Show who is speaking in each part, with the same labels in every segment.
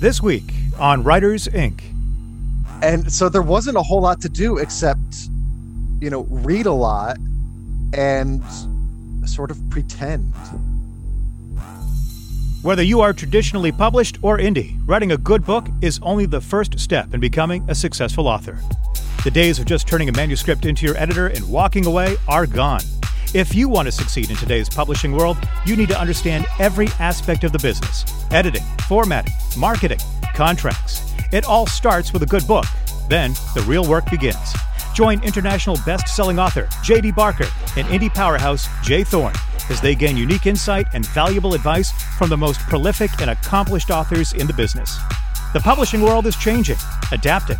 Speaker 1: This week on Writers Ink.
Speaker 2: And so there wasn't a whole lot to do except, you know, read a lot and sort of pretend.
Speaker 1: Whether you are traditionally published or indie, writing a good book is only the first step in becoming a successful author. The days of just turning a manuscript into your editor and walking away are gone. If you want to succeed in today's publishing world, you need to understand every aspect of the business editing, formatting, marketing, contracts. It all starts with a good book. Then the real work begins. Join international best selling author J.D. Barker and indie powerhouse J. Thorn as they gain unique insight and valuable advice from the most prolific and accomplished authors in the business. The publishing world is changing, adapting.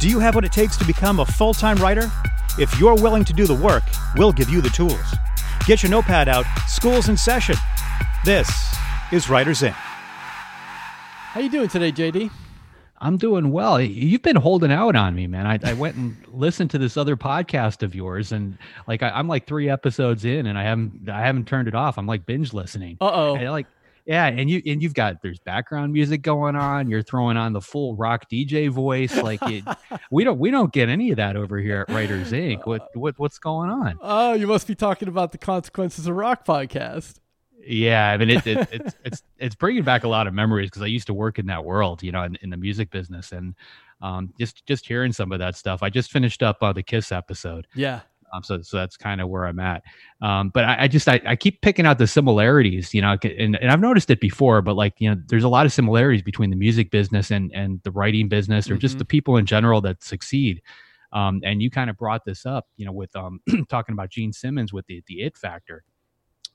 Speaker 1: Do you have what it takes to become a full time writer? If you're willing to do the work, we'll give you the tools. Get your notepad out. School's in session. This is Writers Ink.
Speaker 3: How you doing today, JD?
Speaker 4: I'm doing well. You've been holding out on me, man. I, I went and listened to this other podcast of yours, and like I, am like three episodes in, and I haven't I haven't turned it off. I'm like binge listening.
Speaker 3: Uh oh.
Speaker 4: Like yeah, and you and you've got there's background music going on. You're throwing on the full rock DJ voice. Like it, we don't we don't get any of that over here at Writers Ink. What what what's going on?
Speaker 3: Oh, you must be talking about the consequences of rock podcast.
Speaker 4: Yeah, I mean it, it, it's it's it's bringing back a lot of memories because I used to work in that world, you know, in, in the music business, and um, just just hearing some of that stuff. I just finished up uh, the Kiss episode.
Speaker 3: Yeah,
Speaker 4: um, so, so that's kind of where I'm at. Um, but I, I just I, I, keep picking out the similarities, you know, and, and I've noticed it before. But like you know, there's a lot of similarities between the music business and and the writing business, or mm-hmm. just the people in general that succeed. Um, and you kind of brought this up, you know, with um, talking about Gene Simmons with the the it factor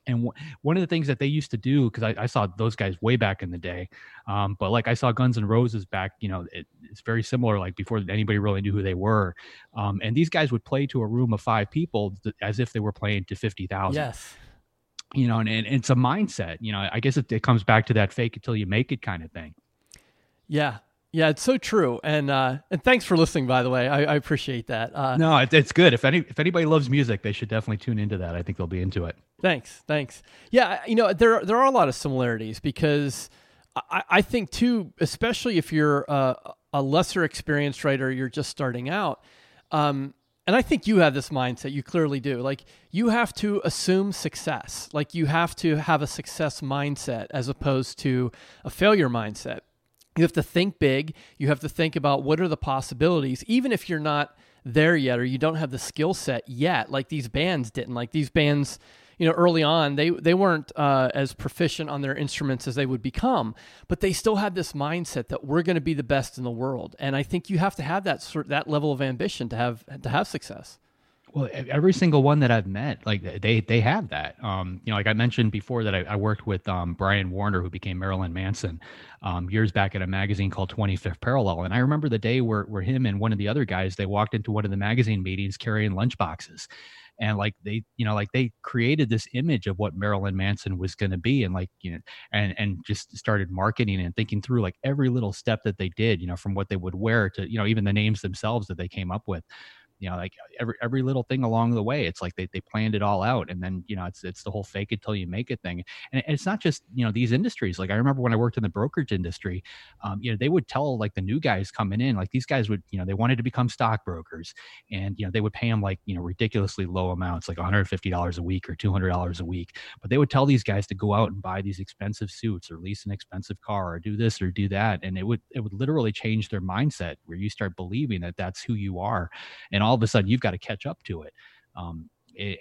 Speaker 4: and w- one of the things that they used to do because I, I, saw those guys way back in the day um, but like i saw guns N' roses back you know it, it's very similar like before anybody really knew who they were um, and these guys would play to a room of five people th- as if they were playing to 50000
Speaker 3: yes.
Speaker 4: You know and, and, it's a mindset you know i guess it, it comes back to that fake until you make it kind of thing.
Speaker 3: Yeah yeah, it's so true, and uh, and thanks for listening. By the way, I, I appreciate that. Uh,
Speaker 4: no, it, it's good. If any if anybody loves music, they should definitely tune into that. I think they'll be into it.
Speaker 3: Thanks, thanks. Yeah, you know there there are a lot of similarities because I, I think too, especially if you're a, a lesser experienced writer, you're just starting out. Um, and I think you have this mindset. You clearly do. Like you have to assume success. Like you have to have a success mindset as opposed to a failure mindset you have to think big. You have to think about what are the possibilities, even if you're not there yet or you don't have the skill set yet. Like these bands didn't. Like these bands, you know, early on they they weren't uh, as proficient on their instruments as they would become, but they still had this mindset that we're going to be the best in the world. And I think you have to have that sort that level of ambition to have to have success.
Speaker 4: Well, every single one that I've met, like they they have that. Um, you know, like I mentioned before that I, I worked with um, Brian Warner, who became Marilyn Manson, um, years back at a magazine called 25th Parallel, and I remember the day where where him and one of the other guys they walked into one of the magazine meetings carrying lunch boxes, and like they you know like they created this image of what Marilyn Manson was going to be, and like you know, and and just started marketing and thinking through like every little step that they did, you know, from what they would wear to you know even the names themselves that they came up with you know like every every little thing along the way it's like they, they planned it all out and then you know it's it's the whole fake it till you make it thing and it's not just you know these industries like i remember when i worked in the brokerage industry um, you know they would tell like the new guys coming in like these guys would you know they wanted to become stockbrokers and you know they would pay them like you know ridiculously low amounts like $150 a week or $200 a week but they would tell these guys to go out and buy these expensive suits or lease an expensive car or do this or do that and it would it would literally change their mindset where you start believing that that's who you are and all all of a sudden you've got to catch up to it. Um,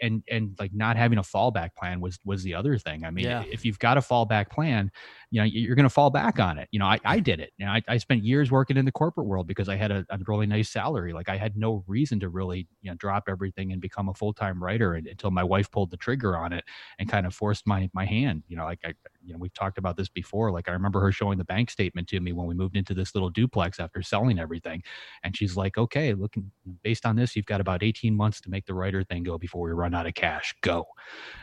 Speaker 4: and and like not having a fallback plan was was the other thing. I mean, yeah. if you've got a fallback plan, you know you're going to fall back on it. You know, I, I did it. You know, I, I spent years working in the corporate world because I had a, a really nice salary. Like I had no reason to really you know drop everything and become a full time writer until my wife pulled the trigger on it and kind of forced my my hand. You know, like I you know we've talked about this before. Like I remember her showing the bank statement to me when we moved into this little duplex after selling everything, and she's like, "Okay, looking based on this, you've got about 18 months to make the writer thing go before we run out of cash. Go."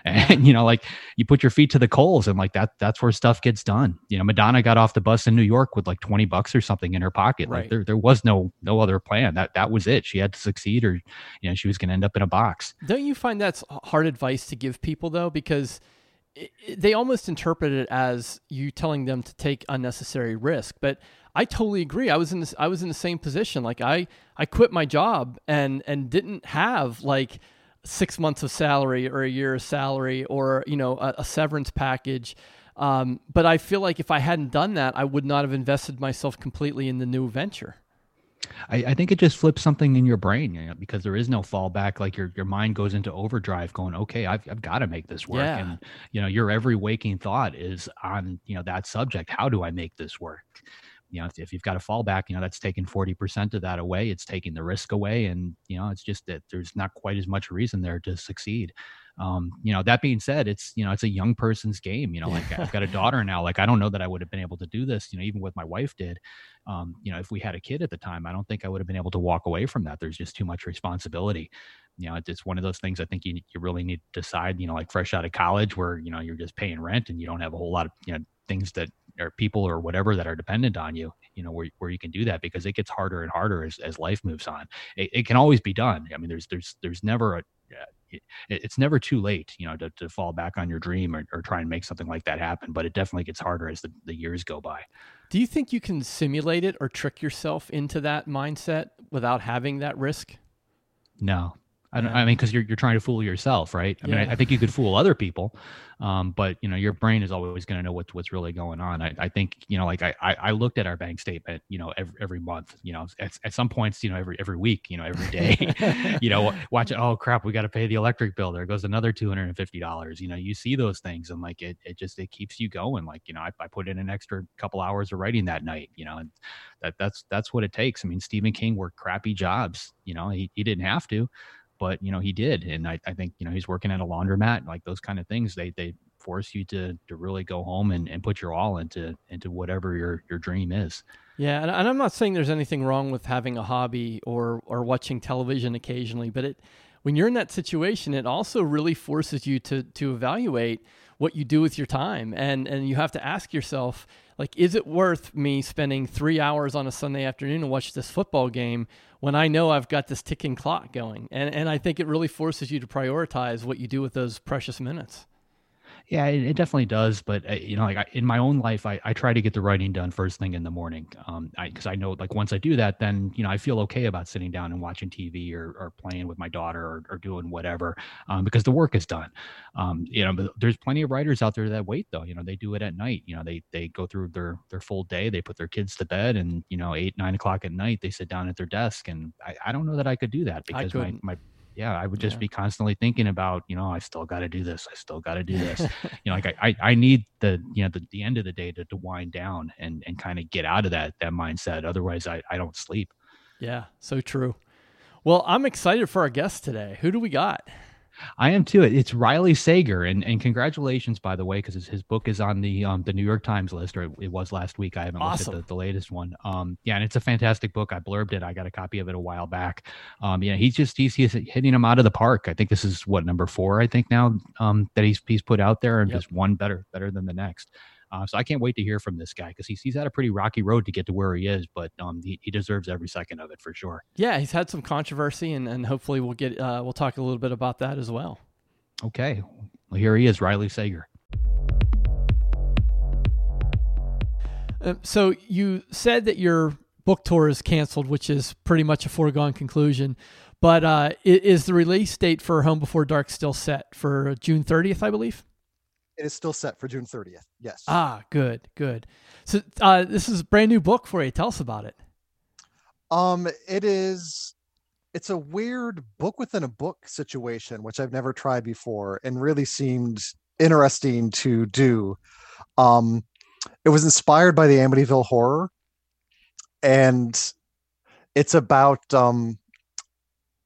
Speaker 4: And you know, like you put your feet to the coals, and like that that's where stuff gets done done. You know, Madonna got off the bus in New York with like 20 bucks or something in her pocket. Right. Like there, there was no, no other plan. That, that was it. She had to succeed or, you know, she was going to end up in a box.
Speaker 3: Don't you find that's hard advice to give people though? Because they almost interpret it as you telling them to take unnecessary risk. But I totally agree. I was in this, I was in the same position. Like I, I quit my job and and didn't have like six months of salary or a year of salary or you know a, a severance package. Um, but I feel like if I hadn't done that, I would not have invested myself completely in the new venture.
Speaker 4: I, I, think it just flips something in your brain, you know, because there is no fallback. Like your your mind goes into overdrive, going, "Okay, I've I've got to make this work."
Speaker 3: Yeah.
Speaker 4: And you know, your every waking thought is on you know that subject. How do I make this work? You know, if, if you've got a fallback, you know that's taking forty percent of that away. It's taking the risk away, and you know, it's just that there's not quite as much reason there to succeed. Um, you know, that being said, it's you know, it's a young person's game. You know, like I've got a daughter now. Like I don't know that I would have been able to do this. You know, even what my wife did. Um, you know, if we had a kid at the time, I don't think I would have been able to walk away from that. There's just too much responsibility. You know, it's one of those things I think you you really need to decide. You know, like fresh out of college, where you know you're just paying rent and you don't have a whole lot of you know things that or people or whatever that are dependent on you you know where, where you can do that because it gets harder and harder as, as life moves on it, it can always be done i mean there's there's there's never a it, it's never too late, you know, to, to fall back on your dream or, or try and make something like that happen. But it definitely gets harder as the, the years go by.
Speaker 3: Do you think you can simulate it or trick yourself into that mindset without having that risk?
Speaker 4: No, I don't. I mean, because you're you're trying to fool yourself, right? I yeah. mean, I, I, think you could fool other people, um, but you know, your brain is always going to know what's what's really going on. I, I think you know, like I, I looked at our bank statement, you know, every, every month, you know, at, at some points, you know, every every week, you know, every day, you know, watch it. Oh crap, we got to pay the electric bill. There goes another two hundred and fifty dollars. You know, you see those things, and like it, it just it keeps you going. Like you know, I, I put in an extra couple hours of writing that night. You know, and that that's that's what it takes. I mean, Stephen King worked crappy jobs. You know, he he didn't have to but you know he did and I, I think you know he's working at a laundromat like those kind of things they they force you to to really go home and, and put your all into into whatever your your dream is.
Speaker 3: Yeah and, and i'm not saying there's anything wrong with having a hobby or or watching television occasionally but it when you're in that situation it also really forces you to to evaluate what you do with your time. And and you have to ask yourself like is it worth me spending three hours on a sunday afternoon to watch this football game when i know i've got this ticking clock going? And and i think it really forces you to prioritize what you do with those precious minutes
Speaker 4: yeah, it, it definitely does. But uh, you know, like I, in my own life, I, I try to get the writing done first thing in the morning. Um, because I, I, know like once I do that, then you know I feel okay about sitting down and watching TV or, or playing with my daughter or, or doing whatever, um, because the work is done. Um, you know, but there's plenty of writers out there that wait though. You know, they do it at night. You know, they they go through their their full day, they put their kids to bed, and you know, eight nine o'clock at night, they sit down at their desk. And I, I don't know that I could do that because my my yeah, I would just yeah. be constantly thinking about, you know, I still got to do this. I still got to do this. you know, like I, I, I, need the, you know, the, the end of the day to, to wind down and, and kind of get out of that, that mindset. Otherwise I, I don't sleep.
Speaker 3: Yeah. So true. Well, I'm excited for our guest today. Who do we got?
Speaker 4: I am too. It's Riley Sager, and and congratulations by the way, because his, book is on the um the New York Times list, or it, was last week. I haven't awesome. looked at the, the, latest one. Um, yeah, and it's a fantastic book. I blurbed it. I got a copy of it a while back. Um, yeah, he's just he's he's hitting them out of the park. I think this is what number four. I think now um that he's he's put out there, and yep. just one better better than the next. Uh, so I can't wait to hear from this guy because he's he's had a pretty rocky road to get to where he is, but um, he, he deserves every second of it for sure.
Speaker 3: Yeah, he's had some controversy, and, and hopefully we'll get uh, we'll talk a little bit about that as well.
Speaker 4: Okay. Well, here he is, Riley Sager.
Speaker 3: Uh, so you said that your book tour is canceled, which is pretty much a foregone conclusion. But uh, is the release date for Home Before Dark still set for June 30th, I believe?
Speaker 2: It is still set for June 30th. Yes.
Speaker 3: Ah, good, good. So uh, this is a brand new book for you. Tell us about it.
Speaker 2: Um, it is it's a weird book within a book situation, which I've never tried before and really seemed interesting to do. Um, it was inspired by the Amityville horror, and it's about um,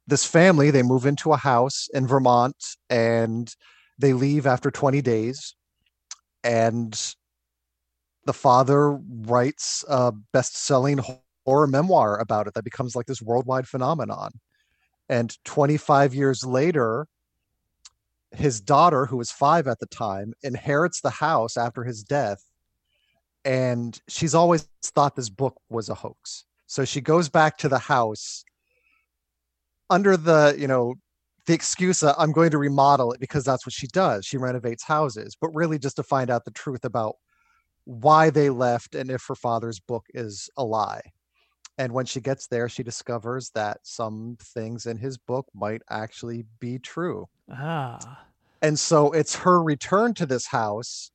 Speaker 2: this family. They move into a house in Vermont and they leave after 20 days. And the father writes a best selling horror memoir about it that becomes like this worldwide phenomenon. And 25 years later, his daughter, who was five at the time, inherits the house after his death. And she's always thought this book was a hoax. So she goes back to the house under the, you know, the excuse uh, I'm going to remodel it because that's what she does. She renovates houses, but really just to find out the truth about why they left and if her father's book is a lie. And when she gets there, she discovers that some things in his book might actually be true.
Speaker 3: Ah.
Speaker 2: And so it's her return to this house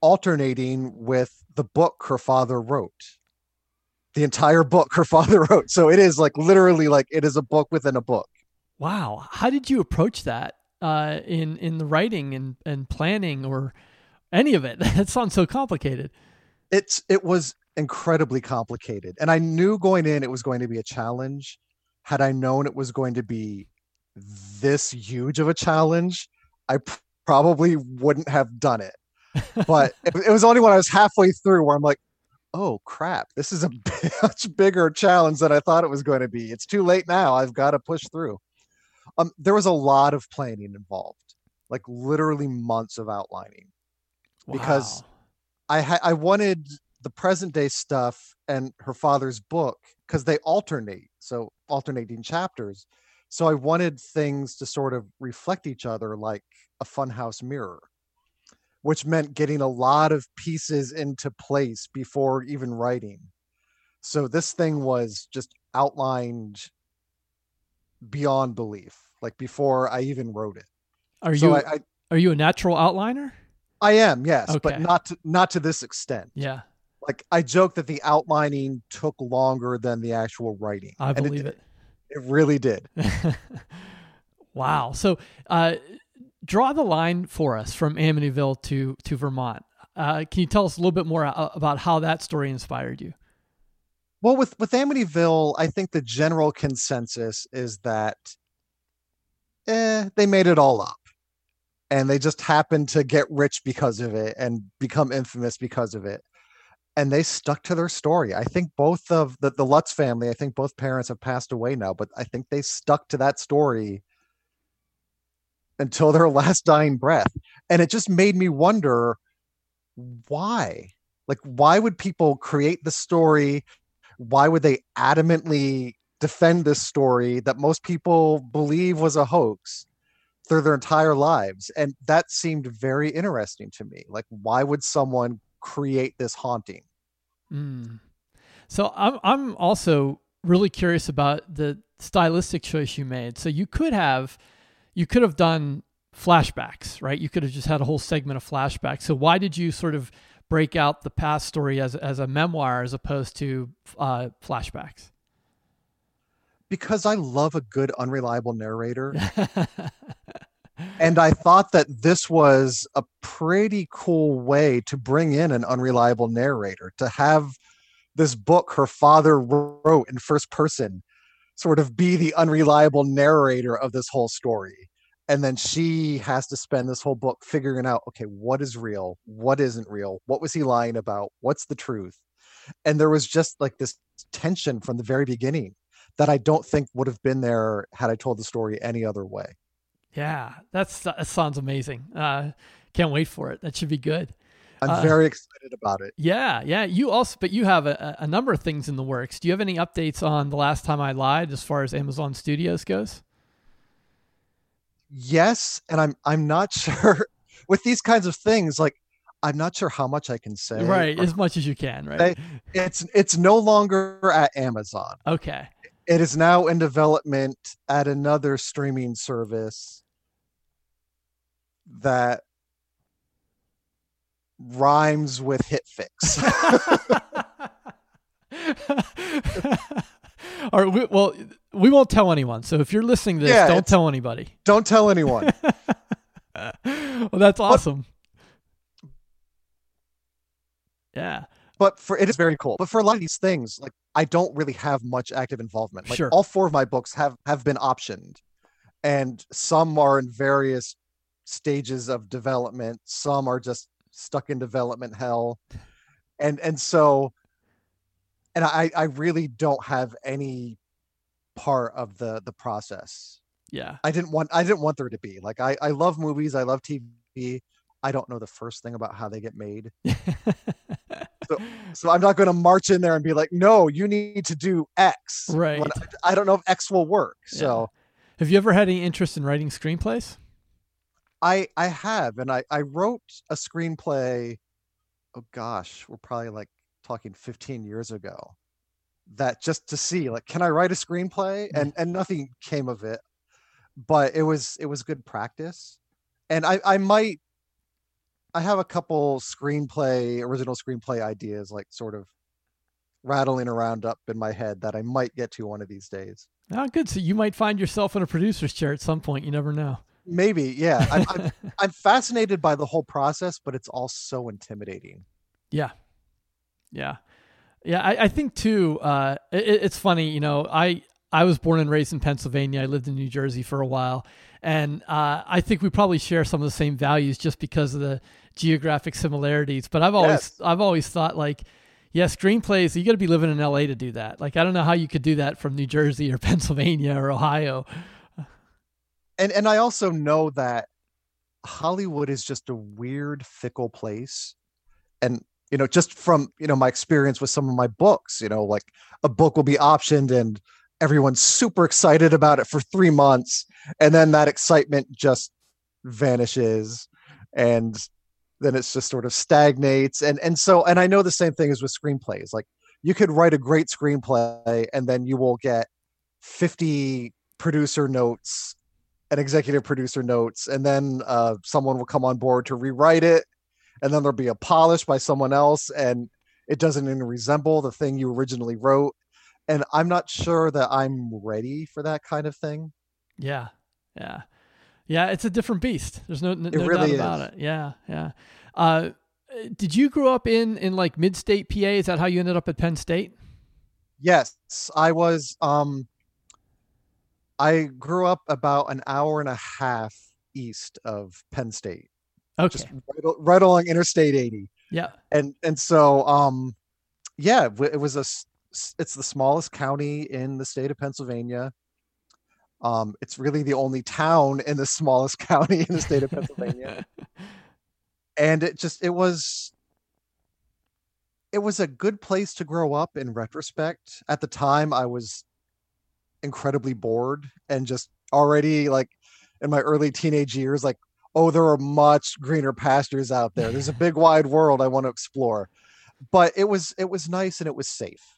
Speaker 2: alternating with the book her father wrote. The entire book her father wrote. So it is like literally like it is a book within a book.
Speaker 3: Wow. How did you approach that uh, in in the writing and, and planning or any of it? That sounds so complicated.
Speaker 2: It's it was incredibly complicated. And I knew going in it was going to be a challenge. Had I known it was going to be this huge of a challenge, I p- probably wouldn't have done it. But it, it was only when I was halfway through where I'm like, oh crap, this is a much bigger challenge than I thought it was going to be. It's too late now. I've got to push through. Um, there was a lot of planning involved, like literally months of outlining, because I ha- I wanted the present day stuff and her father's book because they alternate, so alternating chapters. So I wanted things to sort of reflect each other like a funhouse mirror, which meant getting a lot of pieces into place before even writing. So this thing was just outlined beyond belief, like before I even wrote it.
Speaker 3: Are
Speaker 2: so
Speaker 3: you
Speaker 2: I, I
Speaker 3: are you a natural outliner?
Speaker 2: I am, yes,
Speaker 3: Okay.
Speaker 2: but not to, not to this extent.
Speaker 3: Yeah,
Speaker 2: Like I joke that the outlining took longer than the actual writing.
Speaker 3: I
Speaker 2: and
Speaker 3: believe
Speaker 2: it. It really did.
Speaker 3: wow. So, uh, draw the line for us from Amityville to to Vermont. Uh, can you tell us a little bit more about how that story inspired you?
Speaker 2: Well, with with Amityville, I think the general consensus is that eh, they made it all up. And they just happened to get rich because of it and become infamous because of it. And they stuck to their story. I think both of the, the Lutz family, I think both parents have passed away now, but I think they stuck to that story until their last dying breath. And it just made me wonder why? Like, why would people create the story? Why would they adamantly defend this story that most people believe was a hoax through their entire lives? And that seemed very interesting to me. Like, why would someone create this haunting?
Speaker 3: Mm. So I'm I'm also really curious about the stylistic choice you made. So you could have you could have done flashbacks, right? You could have just had a whole segment of flashbacks. So why did you sort of break out the past story as as a memoir as opposed to uh, flashbacks?
Speaker 2: Because I love a good unreliable narrator. and I thought that this was a pretty cool way to bring in an unreliable narrator to have this book her father wrote in first person sort of be the unreliable narrator of this whole story. And then she has to spend this whole book figuring out okay what is real? What isn't real? What was he lying about? What's the truth? And there was just like this tension from the very beginning that i don't think would have been there had i told the story any other way
Speaker 3: yeah, that's that sounds amazing. Uh, can't wait for it. That should be good.
Speaker 2: i'm
Speaker 3: Uh,
Speaker 2: very excited about it
Speaker 3: Yeah, yeah. You also, but you have a, a number of things in the works. Do you have any updates on the last time I lied as far as Amazon Studios goes?
Speaker 2: yes and i'm i'm not sure with these kinds of things like i'm not sure how much i can say
Speaker 3: right, as much as you can. Right.
Speaker 2: it's it's no longer at amazon
Speaker 3: Okay.
Speaker 2: It is now in development at another streaming service that rhymes with hitfix
Speaker 3: All right. We, well, we won't tell anyone. So if you're listening to this,
Speaker 2: Yeah,
Speaker 3: don't tell anybody.
Speaker 2: don't tell anyone
Speaker 3: well, that's awesome. Yeah.
Speaker 2: But for it is very cool. But for a lot of these things like i don't really have much active involvement. Like
Speaker 3: Sure.
Speaker 2: all four of my books have have been optioned and some are in various stages of development. Some are just stuck in development hell. And and so and i i really don't have any part of the the process.
Speaker 3: Yeah.
Speaker 2: i didn't want i didn't want there to be. Like i i love movies i love tv i don't know the first thing about how they get made so i'm not going to march in there and be like no you need to do x
Speaker 3: Right.
Speaker 2: when I, I don't know if x will work so
Speaker 3: Have you ever had any interest in writing screenplays?
Speaker 2: I I have, and I I wrote a screenplay. Oh gosh, we're probably like talking 15 years ago. That just to see, like, can I write a screenplay? Mm. And and nothing came of it, but it was it was good practice, and I I might. I have a couple screenplay, original screenplay ideas, like sort of rattling around up in my head that I might get to one of these days.
Speaker 3: Oh, good. So you might find yourself in a producer's chair at some point. You never know.
Speaker 2: Maybe, yeah. I'm, I'm, I'm fascinated by the whole process, but it's all so intimidating.
Speaker 3: Yeah, yeah, yeah. I, I think too. Uh, it, it's funny, you know. I I was born and raised in Pennsylvania. I lived in New Jersey for a while, and uh, I think we probably share some of the same values just because of the geographic similarities. But I've always
Speaker 2: Yes.
Speaker 3: I've always thought like. Yeah, screenplays. You got to be living in LA to do that. Like, I don't know how you could do that from New Jersey or Pennsylvania or Ohio.
Speaker 2: And and I also know that Hollywood is just a weird, fickle place. And you know, just from you know my experience with some of my books, you know, like a book will be optioned and everyone's super excited about it for three months, and then that excitement just vanishes, and then it's just sort of stagnates. And and so and I know the same thing is with screenplays. Like you could write a great screenplay and then you will get 50 producer notes and executive producer notes and then uh, someone will come on board to rewrite it and then there'll be a polish by someone else and it doesn't even resemble the thing you originally wrote and i'm not sure that i'm ready for that kind of thing
Speaker 3: Yeah, yeah, yeah. It's a different beast. There's no, no
Speaker 2: really
Speaker 3: doubt about
Speaker 2: is.
Speaker 3: it. Yeah, yeah. Uh, did you grow up in in like mid-state PA? Is that how you ended up at Penn State?
Speaker 2: yes i was um i grew up about an hour and a half east of penn state
Speaker 3: Okay.
Speaker 2: just right, right along interstate 80
Speaker 3: yeah.
Speaker 2: and and so um yeah it was a it's the smallest county in the state of pennsylvania. Um it's really the only town in the smallest county in the state of pennsylvania. And it just it was it was a good place to grow up in retrospect. At the time i was incredibly bored and just already like in my early teenage years like oh there are much greener pastures out there. There's a big wide world i want to explore. But it was it was nice and it was safe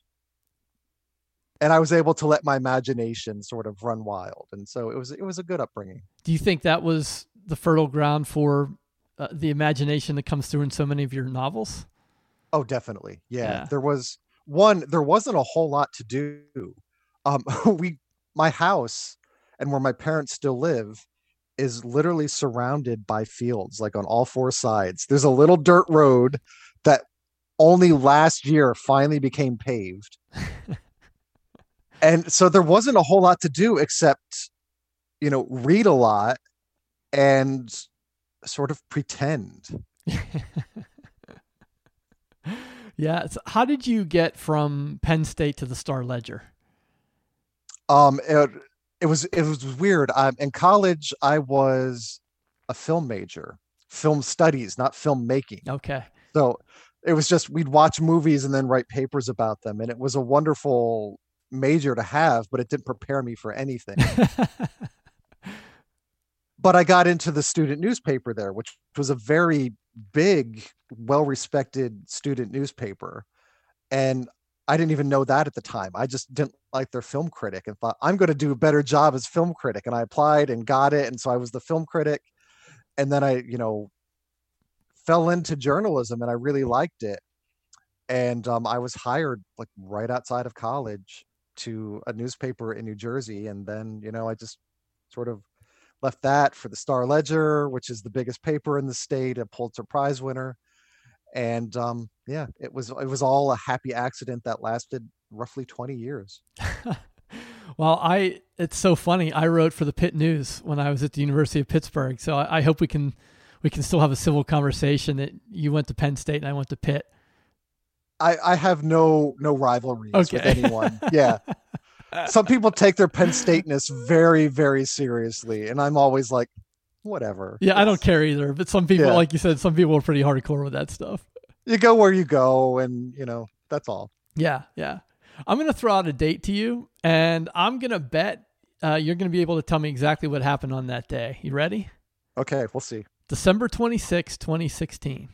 Speaker 2: and i was able to let my imagination sort of run wild and so it was it was a good upbringing
Speaker 3: Do you think that was the fertile ground for uh, the imagination that comes through in so many of your novels?
Speaker 2: Oh, definitely. Yeah.
Speaker 3: Yeah.
Speaker 2: There was one, there wasn't a whole lot to do. Um, we, my house and where my parents still live is literally surrounded by fields, like on all four sides. There's a little dirt road that only last year finally became paved. and so there wasn't a whole lot to do except, you know, read a lot and sort of pretend.
Speaker 3: yeah. So how did you get from Penn State to the Star Ledger?
Speaker 2: Um, it, it was it was weird. Um, in college, I was a film major, film studies, not filmmaking.
Speaker 3: Okay.
Speaker 2: So it was just we'd watch movies and then write papers about them, and it was a wonderful major to have, but it didn't prepare me for anything. but I got into the student newspaper there, which was a very big, well-respected student newspaper, and I didn't even know that at the time. I just didn't like their film critic and thought I'm going to do a better job as film critic, and I applied and got it, and so I was the film critic, and then I, you know, fell into journalism, and I really liked it, and um, I was hired like right outside of college to a newspaper in New Jersey, and then you know I just sort of left that for the Star Ledger, which is the biggest paper in the state, a Pulitzer Prize winner. And um, yeah, it was it was all a happy accident that lasted roughly 20 years.
Speaker 3: well, I it's so funny. I wrote for the Pitt News when I was at the University of Pittsburgh, so I, I hope we can we can still have a civil conversation. That you went to Penn State and I went to Pitt.
Speaker 2: I, I have no no rivalries with anyone. Yeah. Some people take their Penn Stateness very, very seriously. And I'm always like, whatever.
Speaker 3: Yeah, I don't care either. But some people,
Speaker 2: Yeah.
Speaker 3: like you said, some people are pretty hardcore with that stuff.
Speaker 2: You go where you go, and you know, that's all.
Speaker 3: Yeah, yeah. I'm gonna throw out a date to you, and I'm gonna bet uh, you're going to be able to tell me exactly what happened on that day. You ready?
Speaker 2: Okay, we'll see.
Speaker 3: December 26, 2016.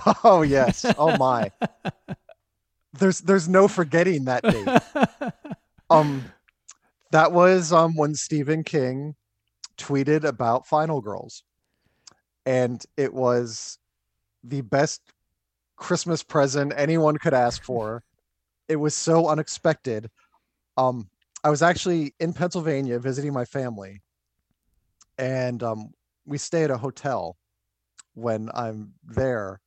Speaker 2: Oh yes. Oh my. there's there's no forgetting that date. um that was um when Stephen King tweeted about Final Girls. And it was the best Christmas present anyone could ask for. It was so unexpected. Um I was actually in Pennsylvania visiting my family. And um we stay at a hotel when I'm there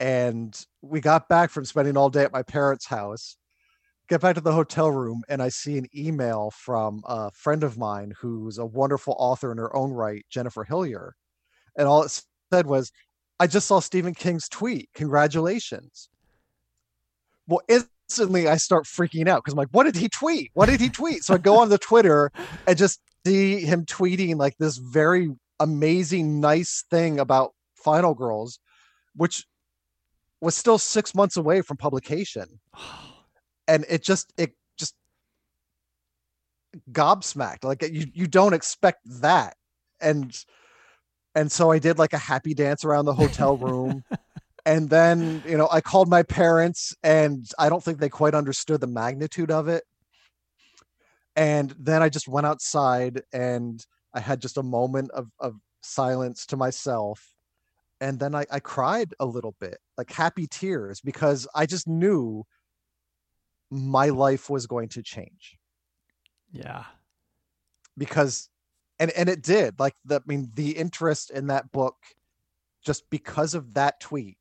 Speaker 2: and we got back from spending all day at my parents' house get back to the hotel room and i see an email from a friend of mine who's a wonderful author in her own right jennifer hillier. And all it said was i just saw stephen king's tweet. Congratulations. Well instantly i start freaking out because i'm like what did he tweet? What did he tweet? So i go on the twitter and just see him tweeting like this very amazing nice thing about final girls which was still six months away from publication. And it just it just gobsmacked. Like you you don't expect that. And and so I did like a happy dance around the hotel room. and then, you know, I called my parents and I don't think they quite understood the magnitude of it. And then I just went outside and I had just a moment of, of silence to myself and then I, I cried a little bit like happy tears because i just knew my life was going to change.
Speaker 3: Yeah.
Speaker 2: Because and and it did like the i mean the interest in that book just because of that tweet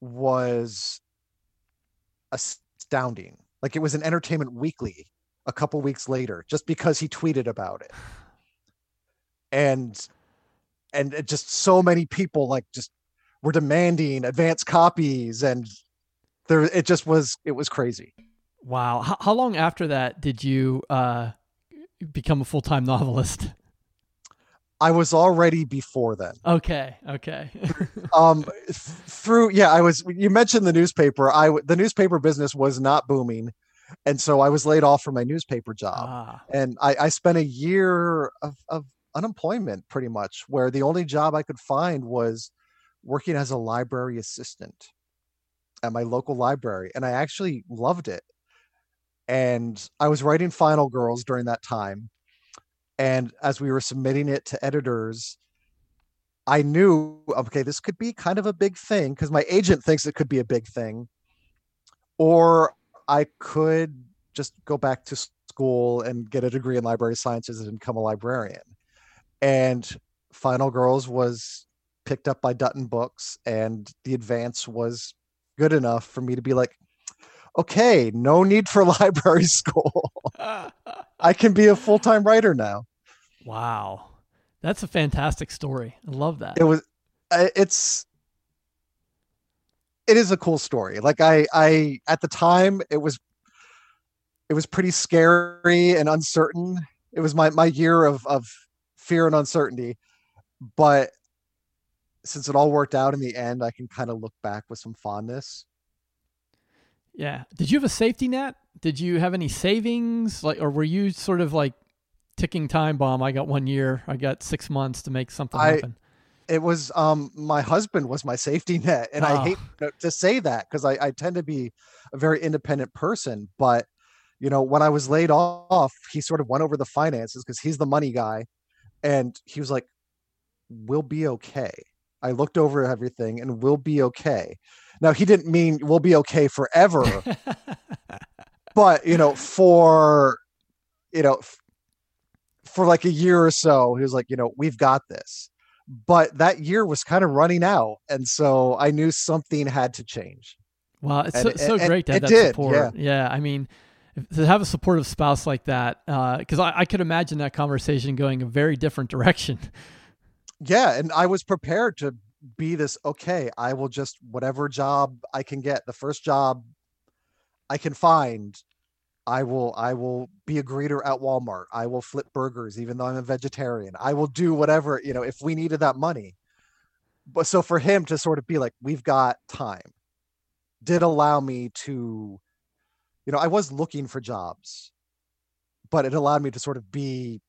Speaker 2: was astounding. Like it was an entertainment weekly a couple weeks later just because he tweeted about it. And and it just so many people like just were demanding advance copies and there it just was it was crazy.
Speaker 3: Wow. How, how long after that did you uh become a full-time novelist?
Speaker 2: I was already before then.
Speaker 3: Okay okay.
Speaker 2: Um th- through yeah i was you mentioned the newspaper. I the newspaper business was not booming and so i was laid off from my newspaper job. Ah. and i i spent a year of, of unemployment pretty much where the only job i could find was working as a library assistant at my local library and i actually loved it. And i was writing final girls during that time and as we were submitting it to editors i knew okay this could be kind of a big thing because my agent thinks it could be a big thing or i could just go back to school and get a degree in library sciences and become a librarian and Final Girls was picked up by Dutton Books, and the advance was good enough for me to be like, okay, no need for library school. I can be a full time writer now.
Speaker 3: Wow. That's a fantastic story. I love that.
Speaker 2: It was, it's, it is a cool story. Like I, I, at the time, it was, it was pretty scary and uncertain. It was my, my year of, of fear and uncertainty. But since it all worked out in the end, I can kind of look back with some fondness.
Speaker 3: Yeah. Did you have a safety net? Did you have any savings? Like, or were you sort of like ticking time bomb? I got one year. I got six months to make something I, happen.
Speaker 2: It was um my husband was my safety net, and oh. I hate to say that because I, I tend to be a very independent person, but you know when I was laid off, he sort of went over the finances because he's the money guy, and he was like we'll be okay. I looked over everything and we'll be okay. Now he didn't mean we'll be okay forever but you know for you know for like a year or so he was like you know we've got this. But that year was kind of running out and so i knew something had to change.
Speaker 3: Wow it's and, so, so great to have that did, support. yeah. yeah i mean to have a supportive spouse like that, because uh, I, I could imagine that conversation going a very different direction.
Speaker 2: Yeah, and I was prepared to be this. Okay, I will just whatever job I can get, the first job I can find, I will I will be a greeter at Walmart. I will flip burgers, even though I'm a vegetarian. I will do whatever you know if we needed that money. But so for him to sort of be like, we've got time, did allow me to you know, I was looking for jobs, but it allowed me to sort of be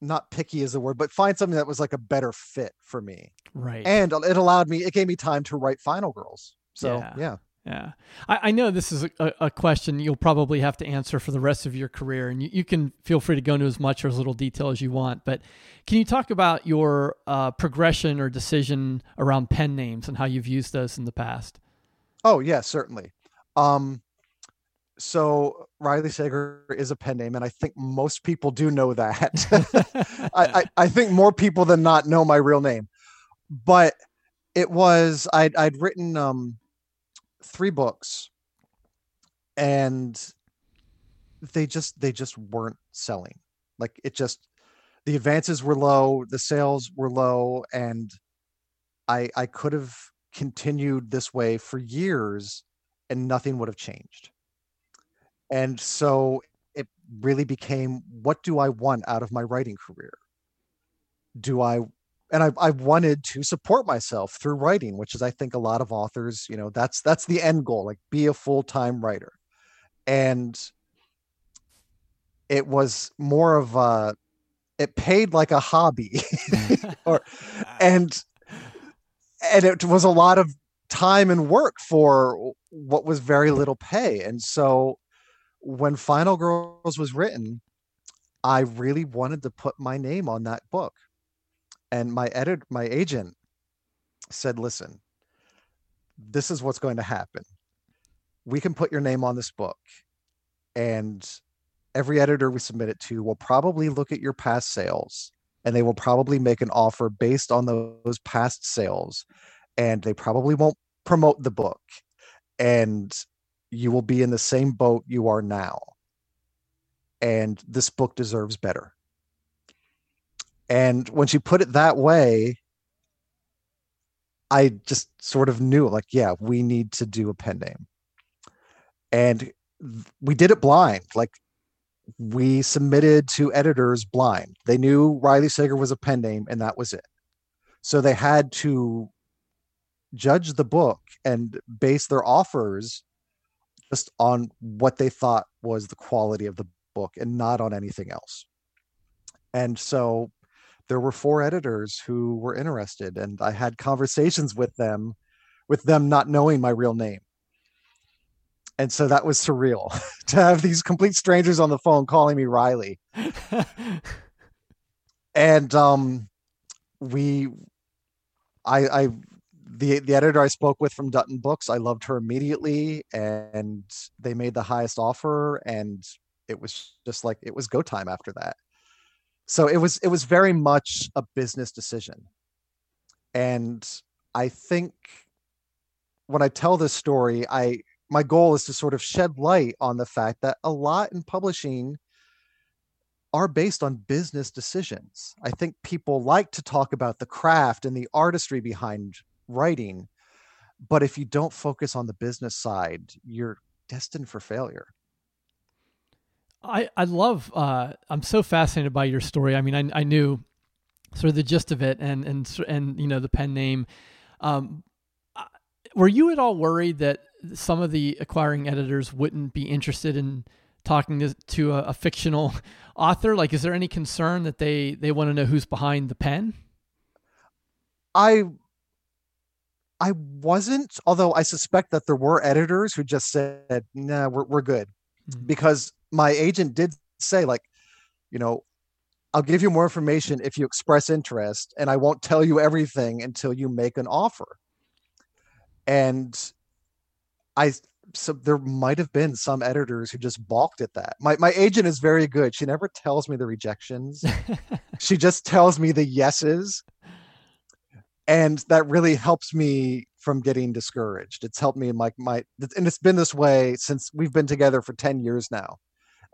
Speaker 2: not picky is the word, but find something that was like a better fit for me.
Speaker 3: Right.
Speaker 2: And it allowed me, it gave me time to write Final Girls. So yeah. yeah.
Speaker 3: Yeah. I, I, know this is a, a, question you'll probably have to answer for the rest of your career, and you, you, can feel free to go into as much or as little detail as you want. But can you talk about your uh, progression or decision around pen names and how you've used those in the past?
Speaker 2: Oh, yeah, certainly. Um, so Riley Sager is a pen name, and I think most people do know that. I, I, I, think more people than not know my real name, but it was I'd I'd written um, three books, and they just they just weren't selling. Like it just the advances were low, the sales were low, and I I could have continued this way for years, and nothing would have changed and so it really became what do I want out of my writing career? Do I and I, I wanted to support myself through writing, which is I think a lot of authors, you know, that's that's the end goal, like be a full-time writer. And it was more of a it paid like a hobby or and and it was a lot of time and work for what was very little pay and so when Final Girls was written, I really wanted to put my name on that book. And my edit my agent said, listen, this is what's going to happen. We can put your name on this book. And every editor we submit it to will probably look at your past sales and they will probably make an offer based on those past sales. And they probably won't promote the book. And you will be in the same boat you are now. And this book deserves better. And when she put it that way, I just sort of knew, like, yeah, we need to do a pen name. And we did it blind. Like, we submitted to editors blind. They knew Riley Sager was a pen name, and that was it. So they had to judge the book and base their offers just on what they thought was the quality of the book and not on anything else. And so there were four editors who were interested and I had conversations with them with them not knowing my real name. And so that was surreal to have these complete strangers on the phone calling me Riley. and um we I I the the editor I spoke with from Dutton Books, I loved her immediately, and they made the highest offer, and it was just like it was go time after that. So it was it was very much a business decision, and I think when I tell this story, I my goal is to sort of shed light on the fact that a lot in publishing are based on business decisions. I think people like to talk about the craft and the artistry behind writing but if you don't focus on the business side you're destined for failure.
Speaker 3: I i love uh i'm so fascinated by your story. I mean i, I knew sort of the gist of it and and and you know the pen name. Um were you at all worried that some of the acquiring editors wouldn't be interested in talking to, to a, a fictional author? Like is there any concern that they they want to know who's behind the pen?
Speaker 2: I I wasn't, although I suspect that there were editors who just said, nah, we're, we're good. Mm-hmm. Because my agent did say, like, you know, I'll give you more information if you express interest, and I won't tell you everything until you make an offer. And I, so there might have been some editors who just balked at that. My my agent is very good. She never tells me the rejections. she just tells me the yeses and that really helps me from getting discouraged. It's helped me in my my and it's been this way since we've been together for 10 years now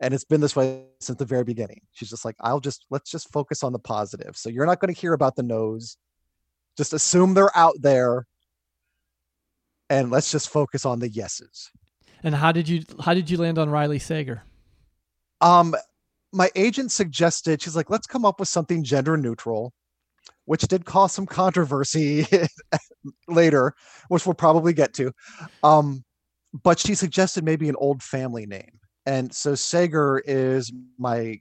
Speaker 2: and it's been this way since the very beginning. She's just like i'll just let's just focus on the positive. So you're not going to hear about the no's. Just assume they're out there. And let's just focus on the yeses.
Speaker 3: And how did you how did you land on riley sager?
Speaker 2: Um my agent suggested she's like let's come up with something gender neutral which did cause some controversy later, which we'll probably get to. Um, but she suggested maybe an old family name. and so Sager is my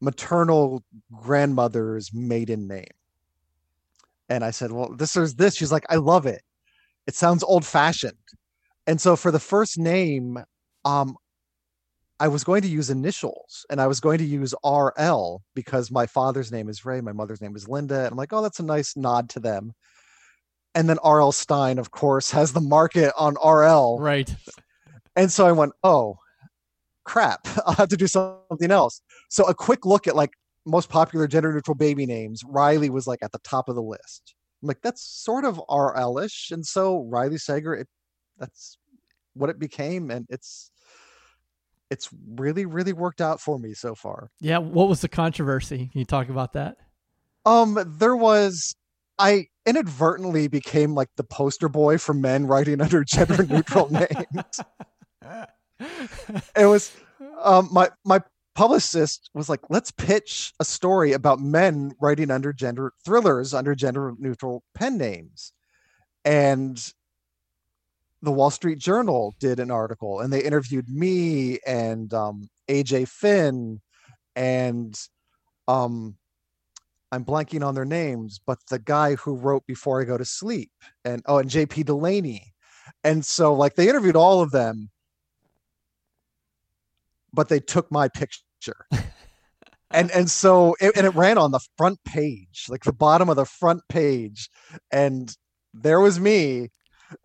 Speaker 2: maternal grandmother's maiden name. And I said, Well, this is this. She's like, I love it. It sounds old fashioned. And so for the first name, um, I was going to use initials and I was going to use RL because my father's name is Ray, my mother's name is Linda. And I'm like, oh, that's a nice nod to them. And then RL Stine, of course, has the market on RL.
Speaker 3: Right.
Speaker 2: And so I went, oh, crap, I'll have to do something else. So a quick look at like most popular gender neutral baby names, Riley was like at the top of the list. I'm like, that's sort of RL-ish. And so Riley Sager, it, that's what it became. And it's it's really, really worked out for me so far.
Speaker 3: Yeah. What was the controversy? Can you talk about that?
Speaker 2: Um, there was I inadvertently became like the poster boy for men writing under gender neutral names. it was um my my publicist was like, let's pitch a story about men writing under gender thrillers under gender neutral pen names. And the Wall Street Journal did an article and they interviewed me and um, AJ Finn and um, I'm blanking on their names, but the guy who wrote Before I Go to Sleep and oh, and JP Delaney. And so like they interviewed all of them, but they took my picture. and and so it, and it ran on the front page, like the bottom of the front page, and there was me.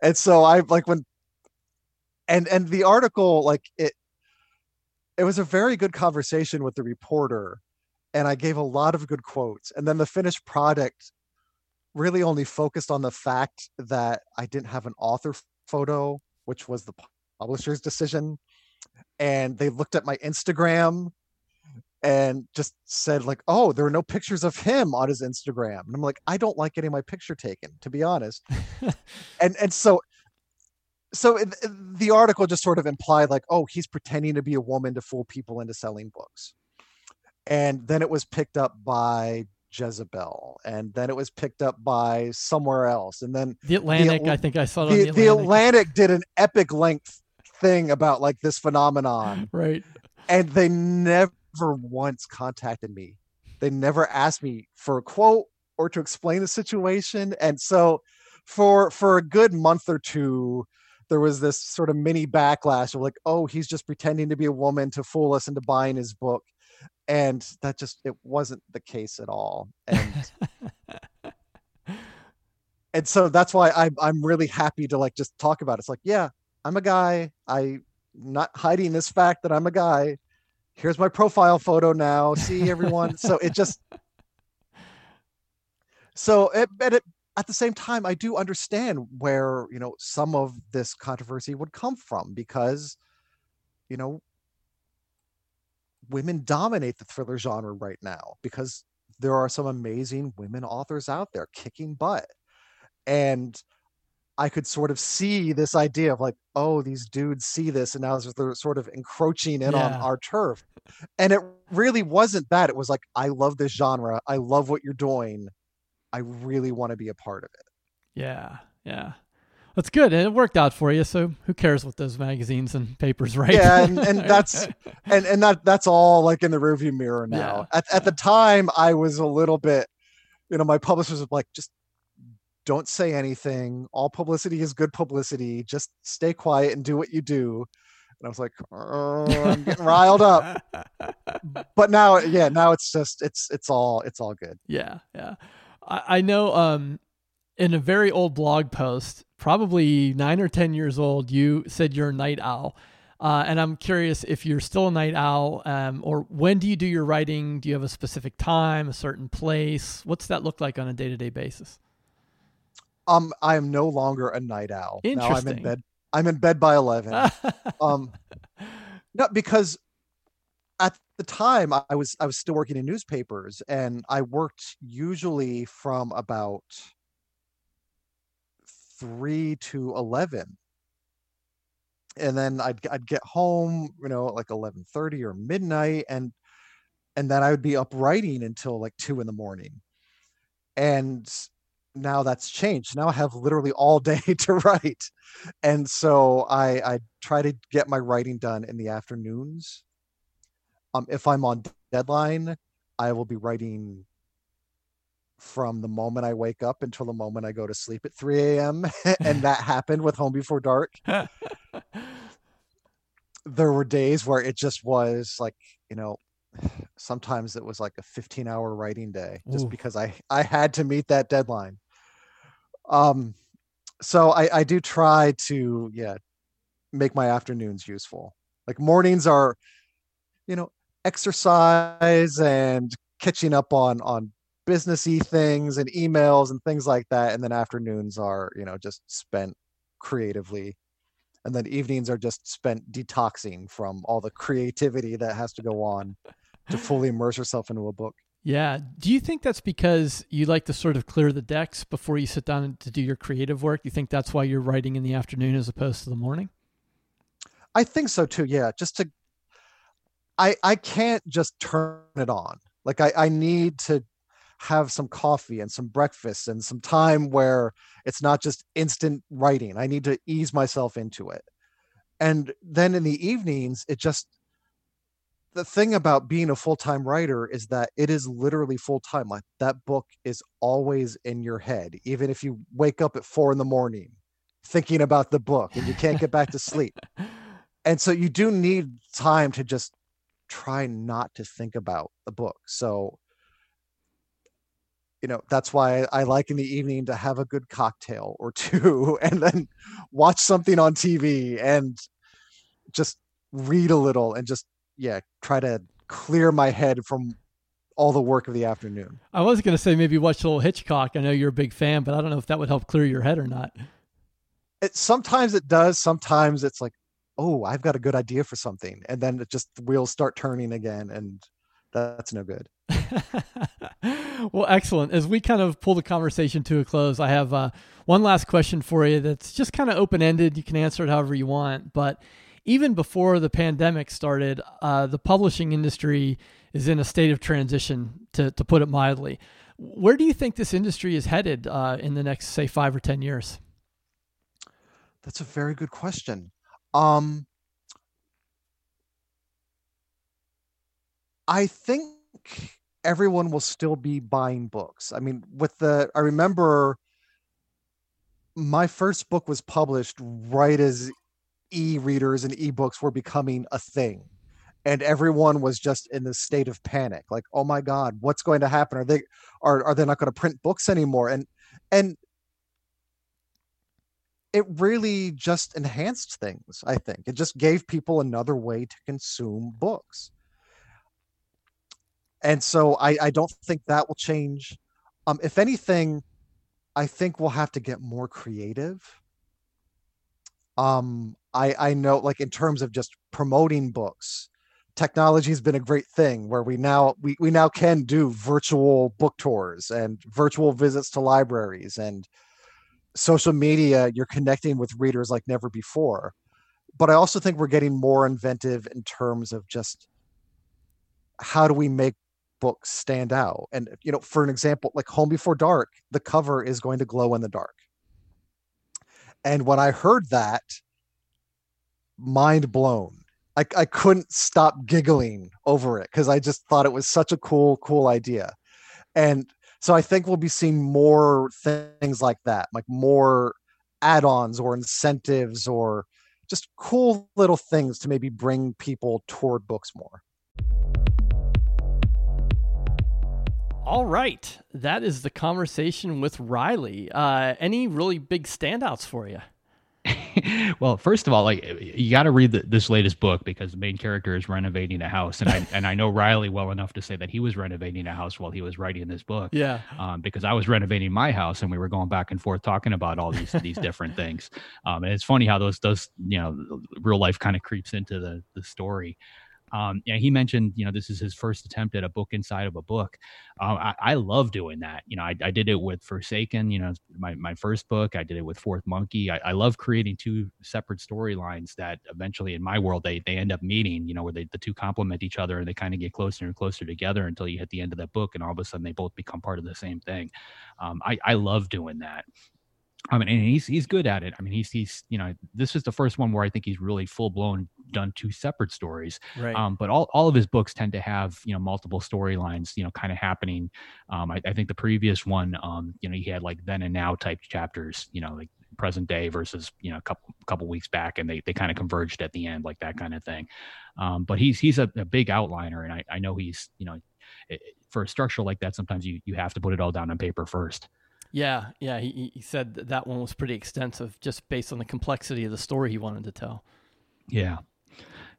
Speaker 2: And so I like when and and the article like it it was a very good conversation with the reporter and I gave a lot of good quotes. And then the finished product really only focused on the fact that I didn't have an author photo, which was the publisher's decision. And they looked at my Instagram and just said like, "Oh, there are no pictures of him on his Instagram." And I'm like, "I don't like getting my picture taken, to be honest." and and so so the article just sort of implied like, "Oh, he's pretending to be a woman to fool people into selling books." and then it was picked up by Jezebel, and then it was picked up by somewhere else, and then
Speaker 3: the Atlantic. The, I think I saw
Speaker 2: the, the,
Speaker 3: Atlantic.
Speaker 2: the Atlantic did an epic length thing about like this phenomenon,
Speaker 3: right?
Speaker 2: And they never once contacted me. They never asked me for a quote or to explain the situation, and so for for a good month or two there was this sort of mini backlash of like oh he's just pretending to be a woman to fool us into buying his book. And that just it wasn't the case at all. And and so that's why I'm i'm really happy to like just talk about it. It's like yeah i'm a guy. I'm not hiding this fact that i'm a guy here's my profile photo now see everyone so it just so it, it, at the same time i do understand where you know some of this controversy would come from because you know women dominate the thriller genre right now because there are some amazing women authors out there kicking butt. And I could sort of see this idea of like, oh, these dudes see this and now they're sort of encroaching in yeah. on our turf. And it really wasn't that. It was like, I love this genre. I love what you're doing. I really want to be a part of it.
Speaker 3: Yeah. Yeah. That's good, and it worked out for you. So who cares what those magazines and papers write?
Speaker 2: Yeah, and, and that's and and that that's all like in the rearview mirror now. Yeah, at yeah. at the time, I was a little bit, you know, my publishers were like, just don't say anything. All publicity is good publicity. Just stay quiet and do what you do. And I was like, oh, I'm getting riled up. But now, yeah, now it's just it's it's all it's all good.
Speaker 3: Yeah, yeah. I, I know. Um, in a very old blog post, probably nine or 10 years old, you said you're a night owl. Uh, and I'm curious if you're still a night owl, um, or when do you do your writing? Do you have a specific time, a certain place? What's that look like on a day to day basis?
Speaker 2: Um, I am no longer a night owl.
Speaker 3: Interesting.
Speaker 2: Now I'm in bed. I'm in bed by eleven. um, no, because at the time I was I was still working in newspapers, and I worked usually from about three to eleven, and then I'd I'd get home, you know, like eleven thirty or midnight, and and then I would be up writing until like two in the morning, and now that's changed. Now I have literally all day to write. And so I I try to get my writing done in the afternoons. Um if I'm on deadline, I will be writing from the moment I wake up until the moment I go to sleep at 3 a.m. and that happened with Home Before Dark. there were days where it just was like, you know, sometimes it was like a 15 hour writing day just Ooh. because I I had to meet that deadline. Um so I I do try to yeah make my afternoons useful. Like mornings are you know exercise and catching up on on businessy things and emails and things like that and then afternoons are you know just spent creatively and then evenings are just spent detoxing from all the creativity that has to go on to fully immerse yourself into a book.
Speaker 3: Yeah. Do you think that's because you like to sort of clear the decks before you sit down to do your creative work? You think that's why you're writing in the afternoon as opposed to the morning?
Speaker 2: I think so too. Yeah. Just to i i can't just turn it on. Like i i need to have some coffee and some breakfast and some time where it's not just instant writing. I need to ease myself into it. And then in the evenings, it just the thing about being a full-time writer is that it is literally full-time. Like that book is always in your head, even if you wake up at four in the morning thinking about the book and you can't get back to sleep. And so you do need time to just try not to think about the book. So you know that's why I like in the evening to have a good cocktail or two and then watch something on TV and just read a little and just yeah try to clear my head from all the work of the afternoon.
Speaker 3: I was going to say maybe watch a little Hitchcock. I know you're a big fan, but I don't know if that would help clear your head or not.
Speaker 2: It sometimes it does. Sometimes it's like, oh, I've got a good idea for something, and then it just the wheels start turning again, and that's no good.
Speaker 3: well, excellent. As we kind of pull the conversation to a close, I have uh, one last question for you that's just kind of open ended. You can answer it however you want. But even before the pandemic started, uh, the publishing industry is in a state of transition, to, to put it mildly. Where do you think this industry is headed uh, in the next, say, five or 10 years?
Speaker 2: That's a very good question. Um, I think everyone will still be buying books. I mean, with the I remember my first book was published right as e-readers and e-books were becoming a thing. And everyone was just in this state of panic, like, oh my God, what's going to happen? Are they are are they not going to print books anymore? And and it really just enhanced things, I think. It just gave people another way to consume books and so I, I don't think that will change. Um, if anything, I think we'll have to get more creative. Um, I I know like in terms of just promoting books, technology has been a great thing where we now we, we now can do virtual book tours and virtual visits to libraries and social media you're connecting with readers like never before but i also think we're getting more inventive in terms of just how do we make books stand out. And you know, for an example, like Home Before Dark, the cover is going to glow in the dark. And when I heard that, mind blown. I, I couldn't stop giggling over it because I just thought it was such a cool, cool idea. And so I think we'll be seeing more things like that, like more add-ons or incentives or just cool little things to maybe bring people toward books more.
Speaker 3: All right. That is the conversation with Riley. Uh, any really big standouts for you?
Speaker 4: well, first of all, like you got to read the, this latest book because the main character is renovating a house, and I and I know Riley well enough to say that he was renovating a house while he was writing this book.
Speaker 3: Yeah.
Speaker 4: Um, because I was renovating my house, and we were going back and forth talking about all these these different things. Um, and it's funny how those those you know real life kind of creeps into the the story. Um, yeah, he mentioned, you know, this is his first attempt at a book inside of a book. Um, I, I, love doing that. You know, I, I, did it with Forsaken, you know, my, my first book. I did it with Fourth Monkey. I, I love creating two separate storylines that eventually, in my world, they they end up meeting. You know, where they, the two complement each other and they kind of get closer and closer together until you hit the end of that book, and all of a sudden they both become part of the same thing. Um, I, I love doing that. I mean, and he's he's good at it. I mean, he's he's you know, this is the first one where I think he's really full blown done two separate stories.
Speaker 3: Right.
Speaker 4: Um, but all all of his books tend to have you know multiple storylines, you know, kind of happening. Um, I, I, think the previous one, um, you know, he had like then and now type chapters, you know, like present day versus you know a couple couple weeks back, and they they kind of converged at the end, like that kind of thing. Um, but he's he's a, a big outliner, and I I know he's you know, it, for a structure like that, sometimes you you have to put it all down on paper first.
Speaker 3: Yeah, yeah. He, he said that, that one was pretty extensive just based on the complexity of the story he wanted to tell.
Speaker 4: Yeah.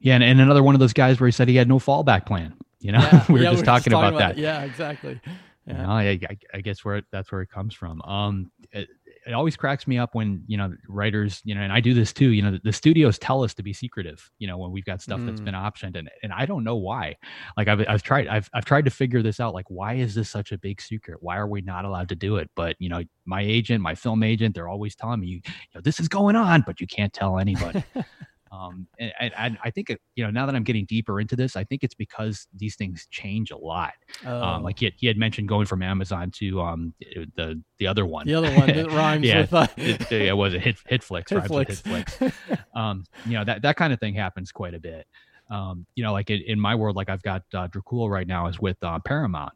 Speaker 4: Yeah. And, and another one of those guys where he said he had no fallback plan. You know, yeah, we were yeah, just we talking, talking, about, about that.
Speaker 3: Yeah, exactly.
Speaker 4: Yeah. You know, I, I, I, guess where that's where it comes from. Um, it, it always cracks me up when you know writers you know and i do this too you know the, the studios tell us to be secretive you know when we've got stuff mm. that's been optioned and, and i don't know why. Like I've, I've tried I've, I've tried to figure this out like why is this such a big secret? Why are we not allowed to do it? But you know my agent my film agent they're always telling me you know this is going on but you can't tell anybody Um, and, and, I think, you know, now that I'm getting deeper into this, I think it's because these things change a lot. Oh. Um, like he had, he had mentioned going from Amazon to um, the the other one.
Speaker 3: The other one that rhymes
Speaker 4: yeah,
Speaker 3: with. Uh...
Speaker 4: it, it was a hit Hitflix. Hitflix. Um, you know, that, that kind of thing happens quite a bit. Um, you know, like in, in, my world, like I've got uh, Dracul right now is with uh, Paramount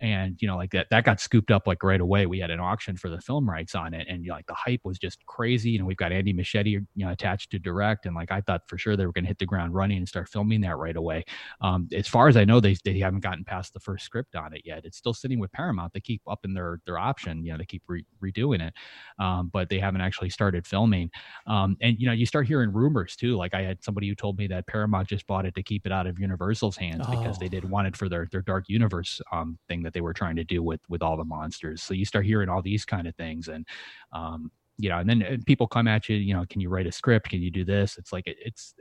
Speaker 4: and you know like that that got scooped up like right away. We had an auction for the film rights on it and you know, like the hype was just crazy. And we've got andy muschietti you know attached to direct and like i thought for sure they were going to hit the ground running and start filming that right away. Um, as far as i know they, they haven't gotten past the first script on it yet. It's still sitting with paramount. They keep up in their their option you know they keep re- redoing it um, but they haven't actually started filming. Um, and you know you start hearing rumors too. Like i had somebody who told me that paramount just bought it to keep it out of universal's hands oh. because they did want it for their their dark universe um, thing that they were trying to do with with all the monsters. So you start hearing all these kind of things, and um, you know, and then and people come at you, you know, can you write a script? Can you do this? It's like it, it's.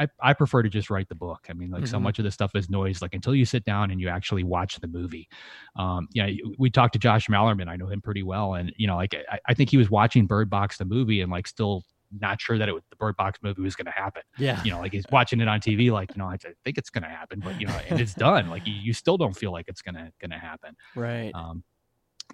Speaker 4: I, I prefer to just write the book. I mean, like mm-hmm. so much of the stuff is noise. Like until you sit down and you actually watch the movie. Um, you know, we talked to Josh Malerman. I know him pretty well, and you know, like I, I think he was watching Bird Box the movie and like still not sure that it was, the Bird Box movie was going to happen.
Speaker 3: Yeah.
Speaker 4: You know, like he's watching it on TV, like, you know, I think it's going to happen, but you know, and it's done. Like you, you still don't feel like it's going to, going to happen.
Speaker 3: Right.
Speaker 4: Um,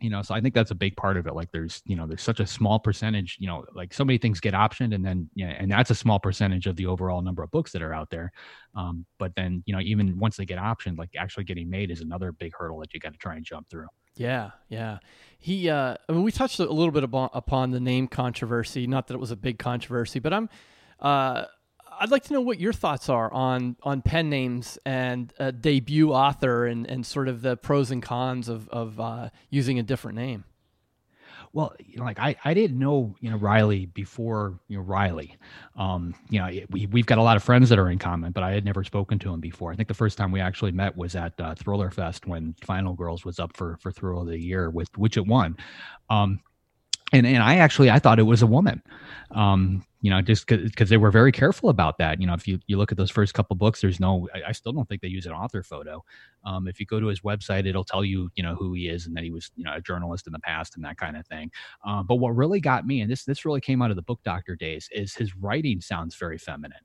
Speaker 4: you know, so I think that's a big part of it. Like there's, you know, there's such a small percentage, you know, like so many things get optioned and then, yeah, and that's a small percentage of the overall number of books that are out there. Um, but then, you know, even once they get optioned, like actually getting made is another big hurdle that you got to try and jump through.
Speaker 3: Yeah, yeah. He, uh, I mean, we touched a little bit about, upon the name controversy. Not that it was a big controversy, but I'm, uh, I'd like to know what your thoughts are on on pen names and debut author and and sort of the pros and cons of of uh, using a different name.
Speaker 4: Well, you know, like I, I didn't know, you know, Riley before, you know, Riley. Um, you know, we, we've got a lot of friends that are in common, but I had never spoken to him before. I think the first time we actually met was at uh, Thriller Fest when Final Girls was up for, for Thriller of the Year with, which it won. Um, and, and I actually, I thought it was a woman. Um, you know, just because they were very careful about that. You know, if you, you look at those first couple books, there's no, I, I still don't think they use an author photo. Um, if you go to his website, it'll tell you, you know, who he is and that he was, you know, a journalist in the past and that kind of thing. Uh, but what really got me, and this this really came out of the book doctor days, is his writing sounds very feminine.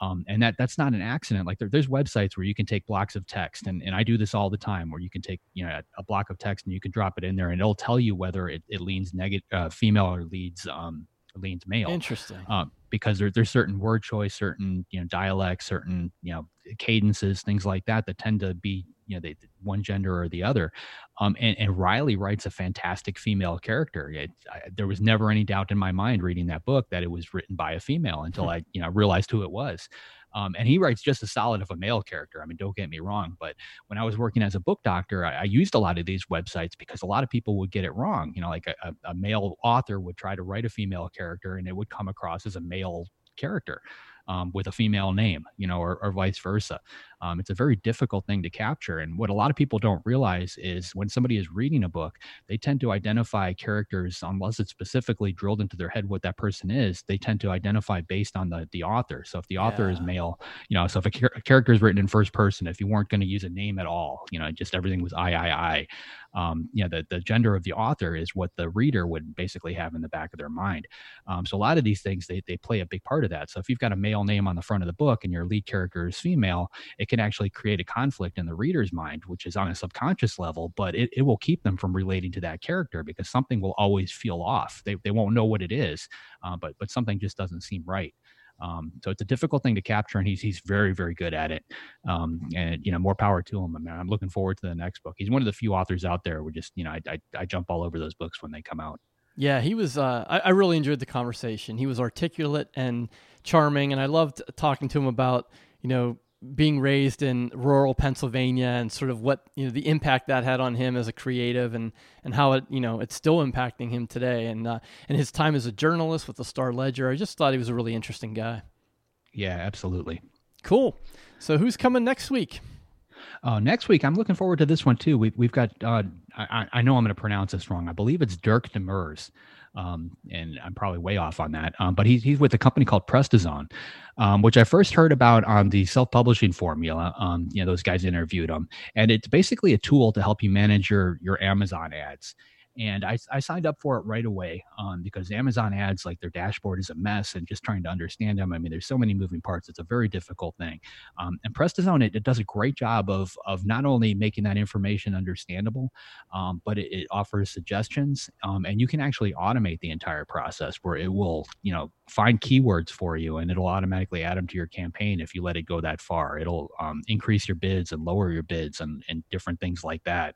Speaker 4: Um, and that that's not an accident. Like there, there's websites where you can take blocks of text, and, and I do this all the time, where you can take you know a, a block of text and you can drop it in there, and it'll tell you whether it, it leans negative, uh, female or leads um, leans male.
Speaker 3: Interesting.
Speaker 4: Um, because there, there's certain word choice, certain you know dialects, certain you know cadences, things like that that tend to be you know they, one gender or the other. Um, and, and Riley writes a fantastic female character. It, I, there was never any doubt in my mind reading that book that it was written by a female until hmm. I you know realized who it was. Um, and he writes just as solid of a male character. I mean, don't get me wrong, but when I was working as a book doctor, I, I used a lot of these websites because a lot of people would get it wrong. You know, like a, a male author would try to write a female character and it would come across as a male character. Um, with a female name, you know, or, or vice versa. Um, it's a very difficult thing to capture. And what a lot of people don't realize is when somebody is reading a book, they tend to identify characters, unless it's specifically drilled into their head what that person is, they tend to identify based on the, the author. So if the author yeah. is male, you know, so if a, char- a character is written in first person, if you weren't going to use a name at all, you know, just everything was I, I, I, um, you know, the, the gender of the author is what the reader would basically have in the back of their mind. Um, so a lot of these things, they, they play a big part of that. So if you've got a male name on the front of the book and your lead character is female, it can actually create a conflict in the reader's mind, which is on a subconscious level, but it, it will keep them from relating to that character because something will always feel off. They, they won't know what it is, uh, but, but something just doesn't seem right. Um, so it's a difficult thing to capture, and he's he's very very good at it. Um, and you know, more power to him. I mean, I'm looking forward to the next book. He's one of the few authors out there where just you know I, I, I jump all over those books when they come out.
Speaker 3: Yeah, he was. Uh, I, I really enjoyed the conversation. He was articulate and charming, and I loved talking to him about you know being raised in rural Pennsylvania and sort of what you know the impact that had on him as a creative and and how it you know it's still impacting him today and uh, and his time as a journalist with the Star Ledger I just thought he was a really interesting guy.
Speaker 4: Yeah, absolutely.
Speaker 3: Cool. So who's coming next week?
Speaker 4: Uh, next week, I'm looking forward to this one too. We've we've got uh, I, I know I'm going to pronounce this wrong. I believe it's Dirk de Moers um, and I'm probably way off on that. Um, but he's he's with a company called Prestozon, um, which I first heard about on the self-publishing formula. Um, you know, those guys interviewed him, and it's basically a tool to help you manage your your Amazon ads and I, I signed up for it right away um, because Amazon ads, like their dashboard is a mess and just trying to understand them. I mean, there's so many moving parts. It's a very difficult thing. Um, and Prestozon, it, it does a great job of, of not only making that information understandable, um, but it, it, offers suggestions. Um, and you can actually automate the entire process where it will, you know, find keywords for you and it'll automatically add them to your campaign if you let it go that far. It'll um, increase your bids and lower your bids and, and different things like that.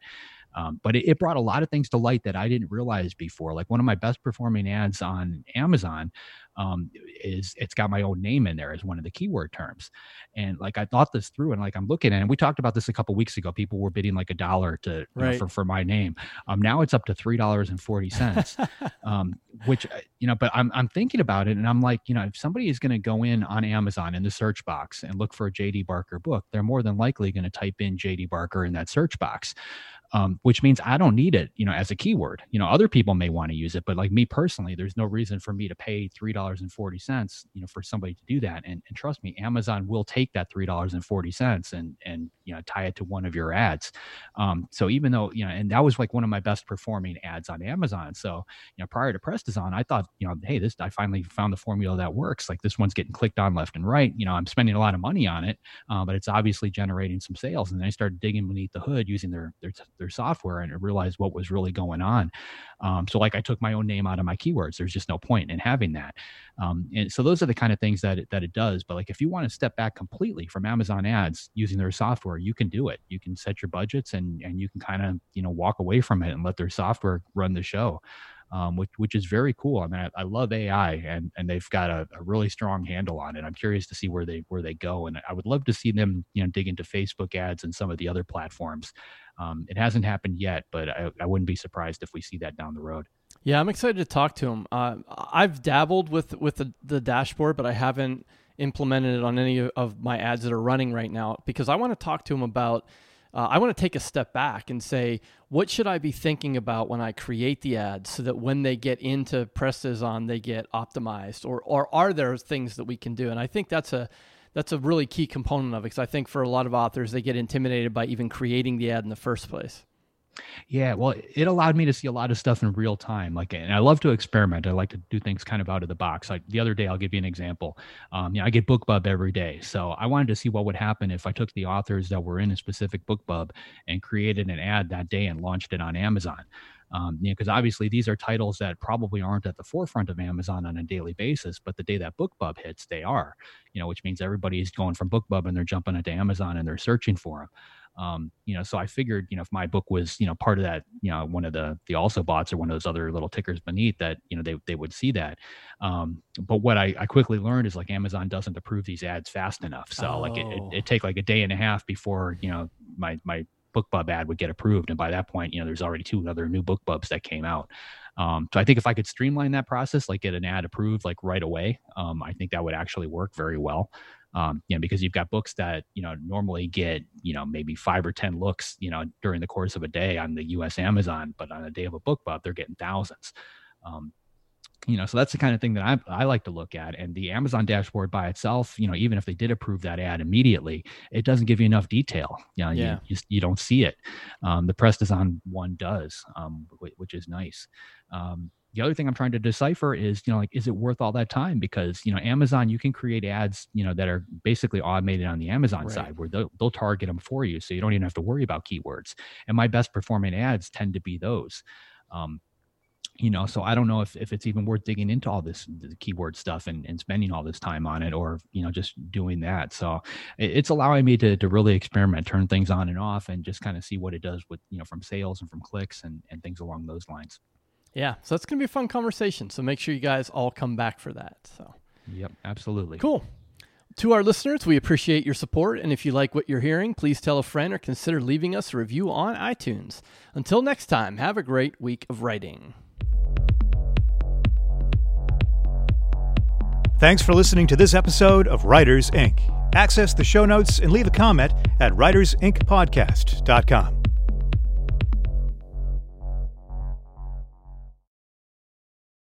Speaker 4: Um, but it, it, brought a lot of things to light that I didn't realize before. Like one of my best performing ads on Amazon um, is it's got my own name in there as one of the keyword terms. And like I thought this through, and like I'm looking at, it, and we talked about this a couple weeks ago. People were bidding like a dollar to right. know, for for my name. Um, now it's up to three dollars and forty cents. um, which uh, you know, but I'm I'm thinking about it, and I'm like, you know, if somebody is going to go in on Amazon in the search box and look for a JD Barker book, they're more than likely going to type in JD Barker in that search box um, which means I don't need it, you know, as a keyword. You know, other people may want to use it, but like me personally, there's no reason for me to pay three dollars and forty cents, you know, for somebody to do that. And, and trust me, Amazon will take that three dollars and forty cents and and you know tie it to one of your ads. Um, so even though you know, and that was like one of my best performing ads on Amazon. So you know, prior to Prestozon, I thought, you know, hey, this I finally found the formula that works. Like this one's getting clicked on left and right. You know, I'm spending a lot of money on it, uh, but it's obviously generating some sales. And then I started digging beneath the hood using their their their software and I realized what was really going on. Um, so like I took my own name out of my keywords. There's just no point in having that. Um, and so those are the kind of things that it, that it does. But like if you want to step back completely from Amazon ads using their software, you can do it. You can set your budgets and and you can kind of you know walk away from it and let their software run the show um, which which is very cool. I mean, I, I love AI, and and they've got a, a, really strong handle on it. I'm curious to see where they where they go, and I would love to see them you know dig into Facebook ads and some of the other platforms. Um, it hasn't happened yet, but I, I wouldn't be surprised if we see that down the road.
Speaker 3: Yeah, I'm excited to talk to him. Uh, I've dabbled with with the, the dashboard, but I haven't implemented it on any of my ads that are running right now because I want to talk to him about uh, I want to take a step back and say, what should I be thinking about when I create the ads so that when they get into Prestozon, they get optimized? Or, or are there things that we can do? And I think that's a that's a really key component of it because I think for a lot of authors, they get intimidated by even creating the ad in the first place.
Speaker 4: Yeah, well, it allowed me to see a lot of stuff in real time. Like, and I love to experiment. I like to do things kind of out of the box. Like the other day, I'll give you an example. Um, you know, I get BookBub every day, so I wanted to see what would happen if I took the authors that were in a specific BookBub and created an ad that day and launched it on Amazon. Um, you know, because obviously these are titles that probably aren't at the forefront of Amazon on a daily basis, but the day that BookBub hits, they are. You know, which means everybody's going from BookBub and they're jumping into Amazon and they're searching for them. Um, you know, so I figured, you know, if my book was, you know, part of that, you know, one of the the also bots or one of those other little tickers beneath that, you know, they they would see that. Um, but what I, I quickly learned is like Amazon doesn't approve these ads fast enough. So oh. like it, it, it take like a day and a half before, you know, my my BookBub ad would get approved, and by that point, you know, there's already two other new book BookBubs that came out. Um, so I think if I could streamline that process, like get an ad approved like right away, um, I think that would actually work very well. Um, you know, because you've got books that you know normally get you know maybe five or ten looks you know during the course of a day on the U.S. Amazon, but on a day of a BookBub, they're getting thousands. Um, you know so that's the kind of thing that I, I like to look at and the amazon dashboard by itself you know even if they did approve that ad immediately it doesn't give you enough detail you know yeah. you, you, you don't see it. Um, the Prestozon one does um, which is nice. Um, the other thing i'm trying to decipher is you know like is it worth all that time? Because you know amazon you can create ads you know that are basically automated on the amazon right. side where they'll, they'll target them for you so you don't even have to worry about keywords. And my best performing ads tend to be those. Um, you know so i don't know if, if it's even worth digging into all this keyword stuff and, and spending all this time on it or you know just doing that. So it's allowing me to, to really experiment turn things on and off and just kind of see what it does with you know from sales and from clicks and, and things along those lines.
Speaker 3: Yeah so that's going to be a fun conversation. So make sure you guys all come back for that so.
Speaker 4: Yep absolutely.
Speaker 3: Cool. To our listeners, we appreciate your support, and if you like what you're hearing, please tell a friend or consider leaving us a review on iTunes. Until next time, have a great week of writing.
Speaker 1: Thanks for listening to this episode of Writers Ink. Access the show notes and leave a comment at writersinkpodcast.com.